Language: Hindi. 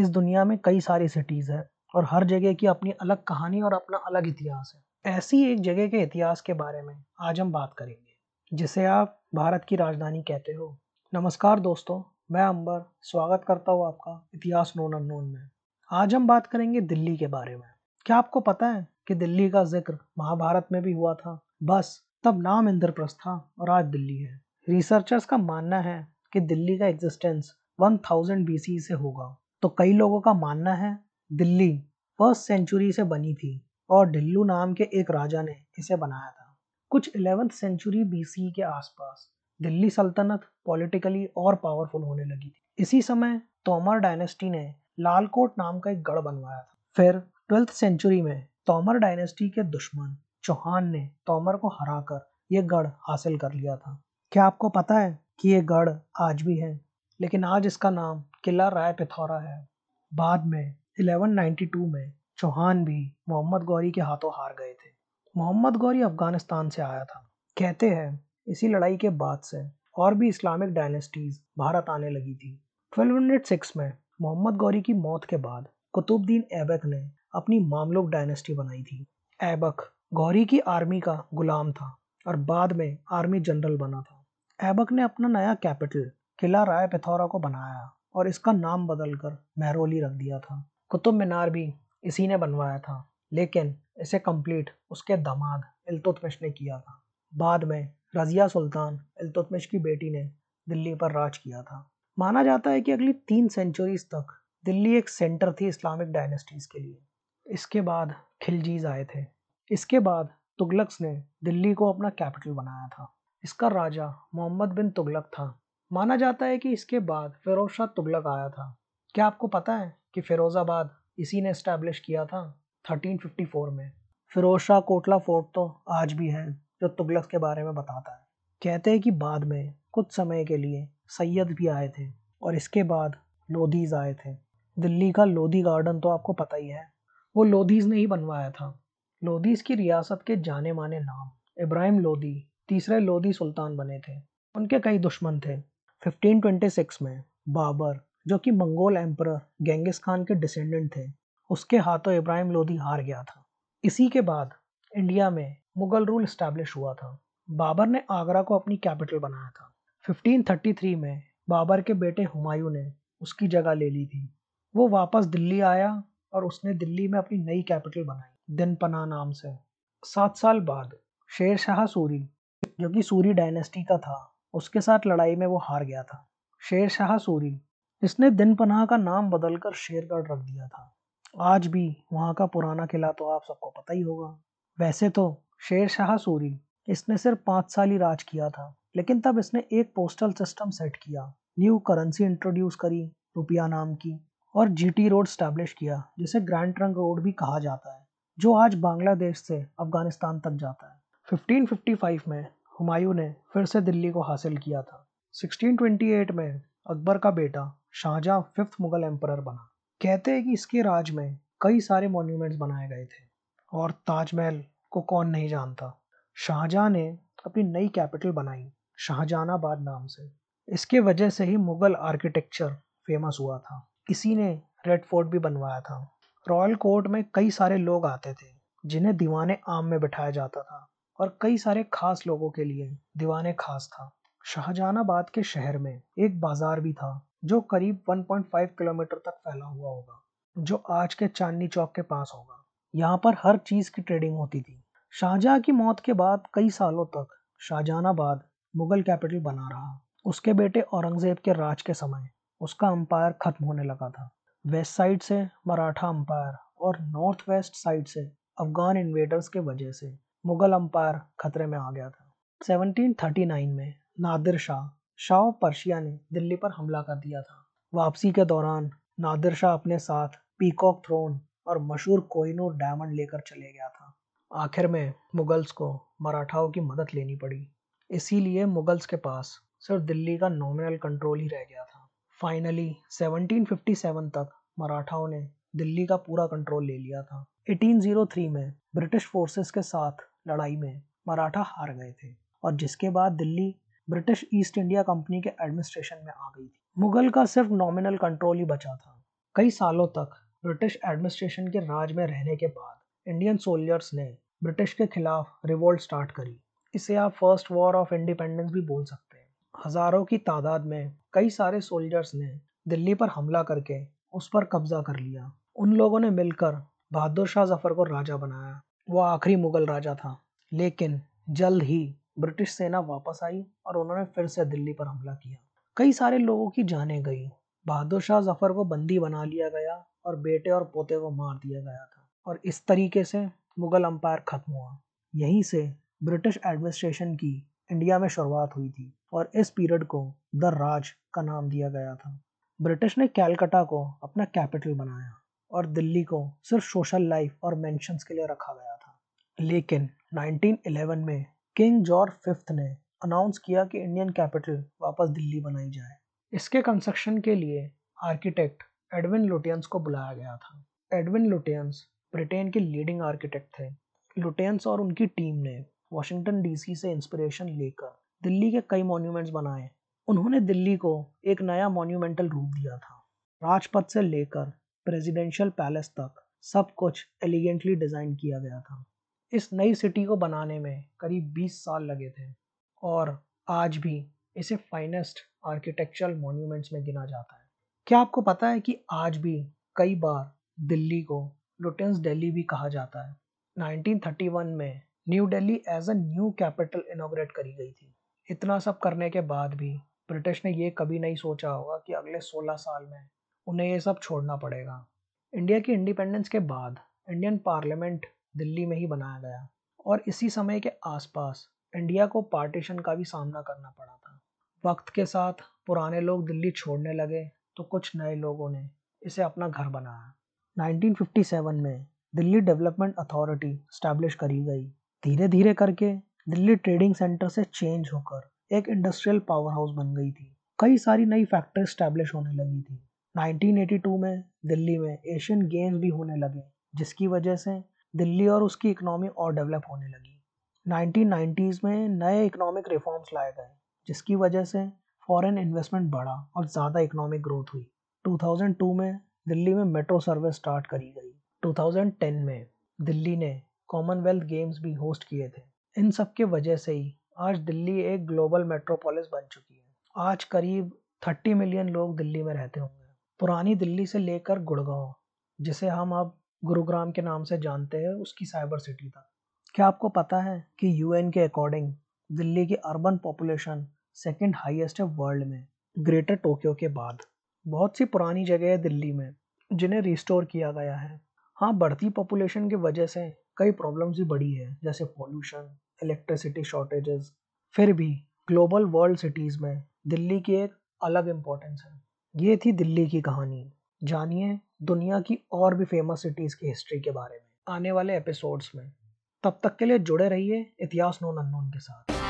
इस दुनिया में कई सारी सिटीज़ है और हर जगह की अपनी अलग कहानी और अपना अलग इतिहास है। ऐसी एक जगह के इतिहास के बारे में आज हम बात करेंगे, जिसे आप भारत की राजधानी कहते हो। नमस्कार दोस्तों, मैं अंबर, स्वागत करता हूँ आपका इतिहास नोन अननोन में। आज हम बात करेंगे दिल्ली के बारे में। क्या आपको पता है कि दिल्ली का ज़िक्र महाभारत में भी हुआ था? बस, तब नाम इंद्रप्रस्थ था और आज दिल्ली है। रिसर्चर्स का मानना है कि दिल्ली का एग्जिस्टेंस 1000 बीसी से होगा। तो कई लोगों का मानना है, दिल्ली फ़र्स्ट सेंचुरी से बनी थी और ढिल्लू नाम के एक राजा ने इसे बनाया था। कुछ इलेवेंथ सेंचुरी बीसी के आसपास दिल्ली सल्तनत पॉलिटिकली और पावरफुल होने लगी थी। इसी समय तोमर डायनेस्टी ने लालकोट नाम का एक गढ़ बनवाया था। फिर ट्वेल्थ सेंचुरी में तोमर डायनेस्टी के दुश्मन चौहान ने तोमर को हराकर ये गढ़ हासिल कर लिया था। क्या आपको पता है कि ये गढ़ आज भी है? लेकिन आज इसका नाम किला राय पिथौरा है। बाद में 1192 में, चौहान भी मोहम्मद गौरी के हाथों हार गए थे। मोहम्मद गौरी अफ़गानिस्तान से आया था। कहते हैं, इसी लड़ाई के बाद से और भी इस्लामिक डायनेस्टीज भारत आने लगी थी। 1206 में मोहम्मद गौरी की मौत के बाद कुतुबुद्दीन ऐबक ने अपनी मामलुक डायनेस्टी बनाई थी। ऐबक गौरी की आर्मी का गुलाम था और बाद में आर्मी जनरल बना था। ऐबक ने अपना नया कैपिटल किला राय पिथौरा को बनाया और इसका नाम बदलकर महरोली रख दिया था। कुतुब मीनार भी इसी ने बनवाया था, लेकिन इसे कंप्लीट उसके दामाद इल्तुतमिश ने किया था। बाद में रजिया सुल्तान इल्तुतमिश की बेटी ने दिल्ली पर राज किया था। माना जाता है कि अगली तीन सेंचुरीज तक दिल्ली एक सेंटर थी इस्लामिक डायनेस्टीज के लिए। इसके बाद खिलजीज आए थे। इसके बाद तुगलक्स ने दिल्ली को अपना कैपिटल बनाया था। इसका राजा मोहम्मद बिन तुगलक था। माना जाता है कि इसके बाद फिरोज शाह तुगलक आया था। क्या आपको पता है कि फिरोज़ाबाद इसी ने इस्टेब्लिश किया था 1354 में? फिरोज शाह कोटला फोर्ट तो आज भी है, जो तुगलक के बारे में बताता है। कहते हैं कि बाद में, कुछ समय के लिए, सैयद भी आए थे और इसके बाद लोधीज आए थे। दिल्ली का लोधी गार्डन तो आपको पता ही है, वो लोधीज ने ही बनवाया था। लोधीज की रियासत के जाने माने नाम इब्राहिम लोधी, तीसरे लोधी सुल्तान बने थे। उनके कई दुश्मन थे। 1526 में बाबर, जो कि मंगोल एम्पर गेंगिस खान के डिसेंडेंट थे, उसके हाथों इब्राहिम लोधी हार गया था। इसी के बाद इंडिया में मुगल रूल स्टैब्लिश हुआ था। बाबर ने आगरा को अपनी कैपिटल बनाया था। 1533 में बाबर के बेटे हुमायूं ने उसकी जगह ले ली थी। वो वापस दिल्ली आया और उसने दिल्ली में अपनी नई कैपिटल बनाई दिन पना नाम से। सात साल बाद शेर शाह सूरी, जो कि सूरी डायनेस्टी का था उसके साथ लड़ाई में वो हार गया था। शेर शाह सूरी। इसने दिन पनाह का नाम बदलकर शेरगढ़ रख दिया था। आज भी वहाँ का पुराना किला तो आप सबको पता ही होगा। वैसे तो शेर शाह सूरी इसने सिर्फ़ पाँच साल ही राज किया था, लेकिन तब इसने एक पोस्टल सिस्टम सेट किया न्यू करेंसी इंट्रोड्यूस करी, रुपया नाम की, और जीटी रोड स्टैब्लिश किया, जिसे ग्रैंड ट्रंक रोड भी कहा जाता है, जो आज बांग्लादेश से अफ़गानिस्तान तक जाता है। 1555 में हुमायूं ने फिर से दिल्ली को हासिल किया था। 1628 में अकबर का बेटा शाहजहां फिफ्थ मुगल एम्पर बना। कहते हैं कि इसके राज में कई सारे मॉन्यूमेंट्स बनाए गए थे और ताजमहल को कौन नहीं जानता। शाहजहां ने अपनी नई कैपिटल बनाई, शाहजहानाबाद नाम से। इसके वजह से ही मुगल आर्किटेक्चर फ़ेमस हुआ था। किसी ने रेड फोर्ट भी बनवाया था। रॉयल कोर्ट में कई सारे लोग आते थे, जिन्हें दीवाने आम में बिठाया जाता था। और कई सारे खास लोगों के लिए दीवाने खास था। शाहजहानाबाद के शहर में एक बाज़ार भी था, जो करीब 1.5 किलोमीटर तक फैला हुआ होगा, जो आज के चांदनी चौक के पास होगा। यहाँ पर हर चीज़ की ट्रेडिंग होती थी। शाहजहां की मौत के बाद कई सालों तक शाहजहानाबाद मुगल कैपिटल बना रहा। उसके बेटे औरंगज़ेब के राज के समय उसका अंपायर खत्म होने लगा था। वेस्ट साइड से मराठा अंपायर और नॉर्थ वेस्ट साइड से अफगान इन्वेडर्स के वजह से मुगल अंपायर खतरे में आ गया था। 1739 में नादिर शाह शाह पर्शिया ने दिल्ली पर हमला कर दिया था। वापसी के दौरान नादिर शाह अपने साथ पीकॉक थ्रोन और मशहूर कोहिनूर डायमंड लेकर चले गया था। आखिर में मुगल्स को मराठाओं की मदद लेनी पड़ी। इसीलिए मुगल्स के पास सिर्फ़ दिल्ली का नॉमिनल कंट्रोल ही रह गया था। फाइनली 1757 तक मराठाओं ने दिल्ली का पूरा कंट्रोल ले लिया था। 1803 में ब्रिटिश फोर्सेस के साथ लड़ाई में मराठा हार गए थे और जिसके बाद Delhi British East India Company के एडमिनिस्ट्रेशन में आ गई थी। मुगल का सिर्फ़ नॉमिनल कंट्रोल ही बचा था। कई सालों तक ब्रिटिश एडमिनिस्ट्रेशन के राज में रहने के बाद इंडियन सोल्जर्स ने ब्रिटिश के खिलाफ रिवोल्ट स्टार्ट करी। इसे आप फ़र्स्ट वॉर ऑफ़ इंडिपेंडेंस भी बोल सकते हैं। हज़ारों की तादाद में कई सारे सोल्जर्स ने दिल्ली पर हमला करके उस पर कब्जा कर लिया। उन लोगों ने मिलकर बहादुर शाह ज़फ़र को राजा बनाया। वो आखिरी मुगल राजा था। लेकिन जल्द ही ब्रिटिश सेना वापस आई और उन्होंने फिर से दिल्ली पर हमला किया। कई सारे लोगों की जाने गई। बहादुर शाह ज़फ़र को बंदी बना लिया गया और बेटे और पोते को मार दिया गया था और इस तरीके से मुगल अंपायर खत्म हुआ। यहीं से ब्रिटिश एडमिनिस्ट्रेशन की इंडिया में शुरुआत हुई थी और इस पीरियड को द राज का नाम दिया गया था। ब्रिटिश ने कैलकटा को अपना कैपिटल बनाया। और दिल्ली को सिर्फ़ सोशल लाइफ और मेंशंस के लिए रखा गया था। लेकिन 1911 में किंग जॉर्ज फिफ्थ ने अनाउंस किया कि इंडियन कैपिटल वापस दिल्ली बनाई जाए। इसके कंस्ट्रक्शन के लिए आर्किटेक्ट एडविन लुटियंस को बुलाया गया था। एडविन लुटियंस ब्रिटेन के लीडिंग आर्किटेक्ट थे। लुटियंस और उनकी टीम ने वॉशिंगटन डीसी से इंस्पिरेशन लेकर दिल्ली के कई मॉन्यूमेंट्स बनाए। उन्होंने दिल्ली को एक नया मॉन्यूमेंटल रूप दिया था। राजपथ से लेकर प्रेसिडेंशियल पैलेस तक सब कुछ एलिगेंटली डिज़ाइन किया गया था। इस नई सिटी को बनाने में करीब 20 साल लगे थे और आज भी इसे फाइनेस्ट आर्किटेक्चरल मॉन्यूमेंट्स में गिना जाता है। क्या आपको पता है कि आज भी कई बार दिल्ली को लुटेंस दिल्ली भी कहा जाता है? 1931 में New Delhi as a new capital inaugurate करी गई थी। इतना सब करने के बाद भी ब्रिटिश ने ये कभी नहीं सोचा होगा कि अगले 16 साल में उन्हें ये सब छोड़ना पड़ेगा। इंडिया की इंडिपेंडेंस के बाद इंडियन पार्लियामेंट दिल्ली में ही बनाया गया और इसी समय के आसपास इंडिया को पार्टीशन का भी सामना करना पड़ा था। वक्त के साथ पुराने लोग दिल्ली छोड़ने लगे तो कुछ नए लोगों ने इसे अपना घर बनाया। 1957 में दिल्ली डेवलपमेंट अथॉरिटी स्टैब्लिश करी गई। धीरे धीरे करके दिल्ली ट्रेडिंग सेंटर से चेंज होकर एक इंडस्ट्रियल पावर हाउस बन गई थी। कई सारी नई फैक्ट्री स्टैब्लिश होने लगी थी। 1982 में, दिल्ली में एशियन गेम्स भी होने लगे, जिसकी वजह से दिल्ली और उसकी इकनॉमी और डेवलप होने लगी। 1990s में नए इकोनॉमिक रिफॉर्म्स लाए गए, जिसकी वजह से फॉरेन इन्वेस्टमेंट बढ़ा और ज़्यादा इकोनॉमिक ग्रोथ हुई। 2002 में दिल्ली में मेट्रो सर्विस स्टार्ट करी गई। 2010 में दिल्ली ने कॉमनवेल्थ गेम्स भी होस्ट किए थे। इन सब के वजह से ही आज दिल्ली एक ग्लोबल मेट्रोपोलिस बन चुकी है। आज करीब 30 मिलियन लोग दिल्ली में रहते होंगे। पुरानी दिल्ली से लेकर गुड़गांव, जिसे हम अब गुरुग्राम के नाम से जानते हैं, उसकी साइबर सिटी था क्या आपको पता है कि यूएन के अकॉर्डिंग दिल्ली की अर्बन पॉपुलेशन सेकंड हाईएस्ट है वर्ल्ड में ग्रेटर टोक्यो के बाद। बहुत सी पुरानी जगह है दिल्ली में, जिन्हें रिस्टोर किया गया है। हाँ बढ़ती पॉपुलेशन की वजह से कई प्रॉब्लम्स भी बढ़ी है, जैसे पॉल्यूशन इलेक्ट्रिसिटी शॉर्टेजेस फिर भी ग्लोबल वर्ल्ड सिटीज़ में दिल्ली की एक अलग इम्पोर्टेंस है। ये थी दिल्ली की कहानी। जानिए दुनिया की और भी फ़ेमस सिटीज़ की हिस्ट्री के बारे में। आने वाले एपिसोड्स में। तब तक के लिए जुड़े रहिए इतिहास नोन अननोन के साथ।